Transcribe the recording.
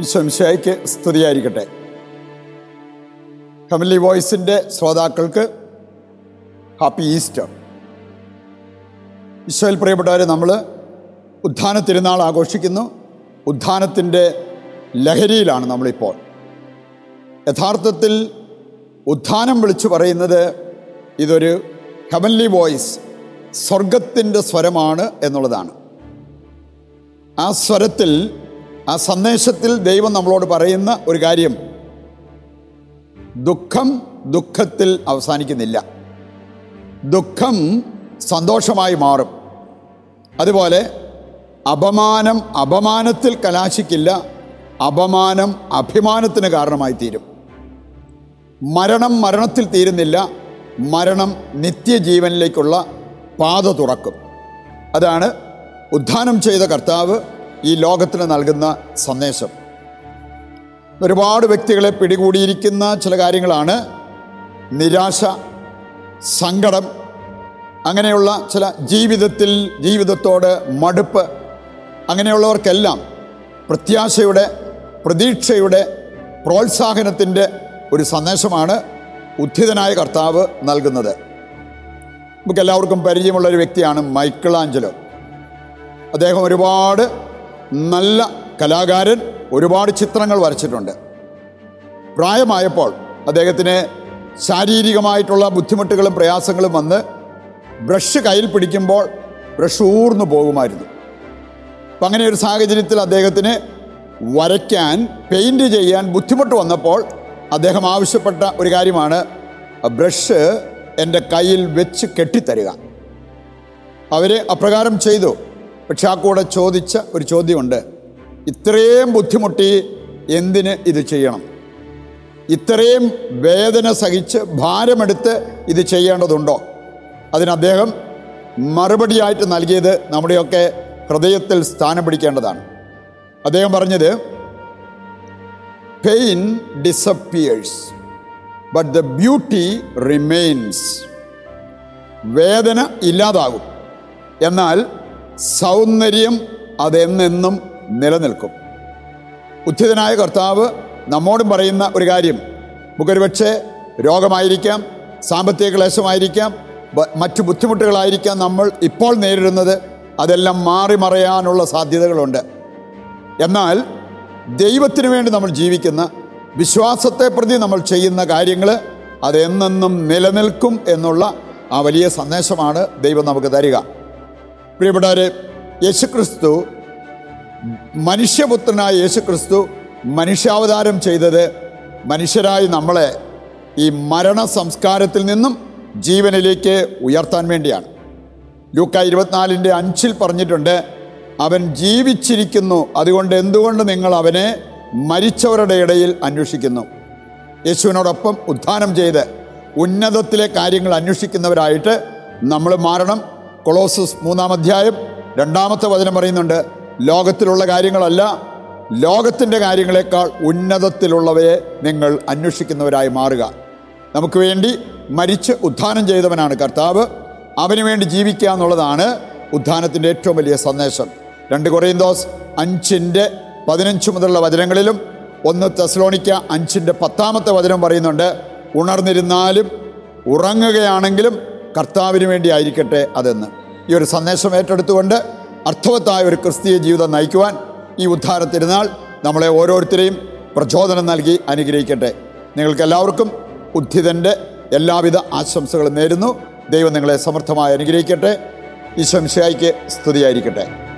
ഈശംശായിക്ക് സ്തുതിയായിരിക്കട്ടെ. ഹെമലി വോയിസിന്റെ ശ്രോതാക്കൾക്ക് happy Easter ഈശോയിൽ പ്രിയപ്പെട്ടവരെ നമ്മൾ ഉദ്ധാന തിരുനാൾ ആഘോഷിക്കുന്നു. ഉദ്ധാനത്തിന്റെ ലഹരിയിലാണ് നമ്മളിപ്പോൾ. യഥാർത്ഥത്തിൽ ഉദ്ധാനം വിളിച്ചു പറയുന്നത് ഇതൊരു ഹെവൻലി വോയിസ് സ്വർഗത്തിന്റെ സ്വരമാണ് എന്നുള്ളതാണ്. ആ സ്വരത്തിൽ ആ സന്ദേശത്തിൽ ദൈവം നമ്മളോട് പറയുന്ന ഒരു കാര്യം. ദുഃഖം ദുഃഖത്തിൽ അവസാനിക്കുന്നില്ല. ദുഃഖം സന്തോഷമായി മാറും. അതുപോലെ അപമാനം അപമാനത്തിൽ കലാശിക്കില്ല. അപമാനം അഭിമാനത്തിന് കാരണമായി തീരും. മരണം മരണത്തിൽ തീരുന്നില്ല. മരണം നിത്യജീവനിലേക്കുള്ള പാത തുറക്കും. അതാണ് ഉദ്ധാനം ചെയ്ത കർത്താവ് ഈ ലോകത്തിന് നൽകുന്ന സന്ദേശം. ഒരുപാട് വ്യക്തികളെ പിടികൂടിയിരിക്കുന്ന ചില കാര്യങ്ങളാണ് നിരാശ സങ്കടം അങ്ങനെയുള്ള ചില ജീവിതത്തിൽ ജീവിതത്തോട് മടുപ്പ് അങ്ങനെയുള്ളവർക്കെല്ലാം പ്രത്യാശയുടെ പ്രതീക്ഷയുടെ പ്രോത്സാഹനത്തിന്റെ ഒരു സന്ദേശമാണ് ഉദ്ധിതനായ കർത്താവ് നൽകുന്നത്. നമുക്ക് എല്ലാവർക്കും പരിചയമുള്ള ഒരു വ്യക്തിയാണ് മൈക്കിൾ ആഞ്ചലോ അദ്ദേഹം ഒരുപാട് നല്ല കലാകാരൻ ഒരുപാട് ചിത്രങ്ങൾ വരച്ചിട്ടുണ്ട്. പ്രായമായപ്പോൾ അദ്ദേഹത്തിന് ശാരീരികമായിട്ടുള്ള ബുദ്ധിമുട്ടുകളും പ്രയാസങ്ങളും വന്ന് ബ്രഷ് കയ്യിൽ പിടിക്കുമ്പോൾ ബ്രഷ് ഊർന്നു പോകുമായിരുന്നു. അപ്പം അങ്ങനെ ഒരു സാഹചര്യത്തിൽ അദ്ദേഹത്തിന് വരയ്ക്കാൻ പെയിന്റ് ചെയ്യാൻ ബുദ്ധിമുട്ട് വന്നപ്പോൾ അദ്ദേഹം ആവശ്യപ്പെട്ട ഒരു കാര്യമാണ് ബ്രഷ് എന്റെ കയ്യിൽ വെച്ച് കെട്ടിത്തരിക. അവർ അപ്രകാരം ചെയ്തു. പക്ഷെ ആ കൂടെ ചോദിച്ച ഒരു ചോദ്യമുണ്ട്. ഇത്രയും ബുദ്ധിമുട്ടി എന്തിന് ഇത് ചെയ്യണം? ഇത്രയും വേദന സഹിച്ച് ഭാരമെടുത്ത് ഇത് ചെയ്യേണ്ടതുണ്ടോ? അതിന് അദ്ദേഹം മറുപടിയായിട്ട് നൽകിയത് നമ്മുടെയൊക്കെ ഹൃദയത്തിൽ സ്ഥാനം പിടിക്കേണ്ടതാണ്. അദ്ദേഹം പറഞ്ഞത് pain disappears but the beauty remains വേദന ഇല്ലാതാകും. എന്നാൽ സൗന്ദര്യം അതെന്നെന്നും നിലനിൽക്കും. ഉദ്ധിതനായ കർത്താവ് നമ്മോടും പറയുന്ന ഒരു കാര്യം. നമുക്കൊരു രോഗമായിരിക്കാം സാമ്പത്തിക ക്ലേശമായിരിക്കാം മറ്റു ബുദ്ധിമുട്ടുകളായിരിക്കാം നമ്മൾ ഇപ്പോൾ നേരിടുന്നത്. അതെല്ലാം മാറി മറയാനുള്ള സാധ്യതകളുണ്ട്. എന്നാൽ ദൈവത്തിനു വേണ്ടി നമ്മൾ ജീവിക്കുന്ന വിശ്വാസത്തെ പ്രതി നമ്മൾ ചെയ്യുന്ന കാര്യങ്ങൾ അതെന്നെന്നും നിലനിൽക്കും എന്നുള്ള ആ വലിയ സന്ദേശമാണ് ദൈവം നമുക്ക് തരിക. പ്രിയപ്പെട്ടവരെ യേശുക്രിസ്തു മനുഷ്യപുത്രനായ യേശുക്രിസ്തു മനുഷ്യാവതാരം ചെയ്തത് മനുഷ്യരായി നമ്മളെ ഈ മരണ സംസ്കാരത്തിൽ നിന്നും ജീവനിലേക്ക് ഉയർത്താൻ വേണ്ടിയാണ്. ലൂക്ക ഇരുപത്തിനാലിന്റെ അഞ്ചിൽ പറഞ്ഞിട്ടുണ്ട് അവൻ ജീവിച്ചിരിക്കുന്നു അതുകൊണ്ട് എന്തുകൊണ്ട് നിങ്ങൾ അവനെ മരിച്ചവരുടെ ഇടയിൽ അന്വേഷിക്കുന്നു? യേശുവിനോടൊപ്പം ഉദ്ധാനം ചെയ്ത് ഉന്നതത്തിലെ കാര്യങ്ങൾ അന്വേഷിക്കുന്നവരായിട്ട് നമ്മൾ മാറണം. കൊളോസസ് മൂന്നാം അധ്യായം രണ്ടാമത്തെ വചനം പറയുന്നുണ്ട് ലോകത്തിലുള്ള കാര്യങ്ങളല്ല ലോകത്തിന്റെ കാര്യങ്ങളെക്കാൾ ഉന്നതത്തിലുള്ളവയെ നിങ്ങൾ അന്വേഷിക്കുന്നവരായി മാറുക. നമുക്ക് വേണ്ടി മരിച്ച് ഉദ്ധാനം ചെയ്തവനാണ് കർത്താവ്. അവന് വേണ്ടി ജീവിക്കുക എന്നുള്ളതാണ് ഉദ്ധാനത്തിന്റെ ഏറ്റവും വലിയ സന്ദേശം. രണ്ട് കൊറിയന്തോസ് അഞ്ചിന്റെ പതിനഞ്ച് മുതലുള്ള വചനങ്ങളിലും ഒന്ന് തെസ്ലോണിക്ക അഞ്ചിന്റെ പത്താമത്തെ വചനം പറയുന്നുണ്ട് ഉണർന്നിരുന്നാലും ഉറങ്ങുകയാണെങ്കിലും കർത്താവിന് വേണ്ടി ആയിരിക്കട്ടെ അതെന്ന്. ഈ ഒരു സന്ദേശം ഏറ്റെടുത്തുകൊണ്ട് അർത്ഥവത്തായ ഒരു ക്രിസ്തീയ ജീവിതം നയിക്കുവാൻ ഈ ഉദ്ധാരത്തിരുന്നാൾ നമ്മളെ ഓരോരുത്തരെയും പ്രചോദനം നൽകി അനുഗ്രഹിക്കട്ടെ. നിങ്ങൾക്കെല്ലാവർക്കും ഉദ്ധിതന്റെ എല്ലാവിധ ആശംസകളും നേരുന്നു. ദൈവം നിങ്ങളെ സമർത്ഥമായി അനുഗ്രഹിക്കട്ടെ. ഈ ഈശംശായിക്ക് സ്തുതിയായിരിക്കട്ടെ.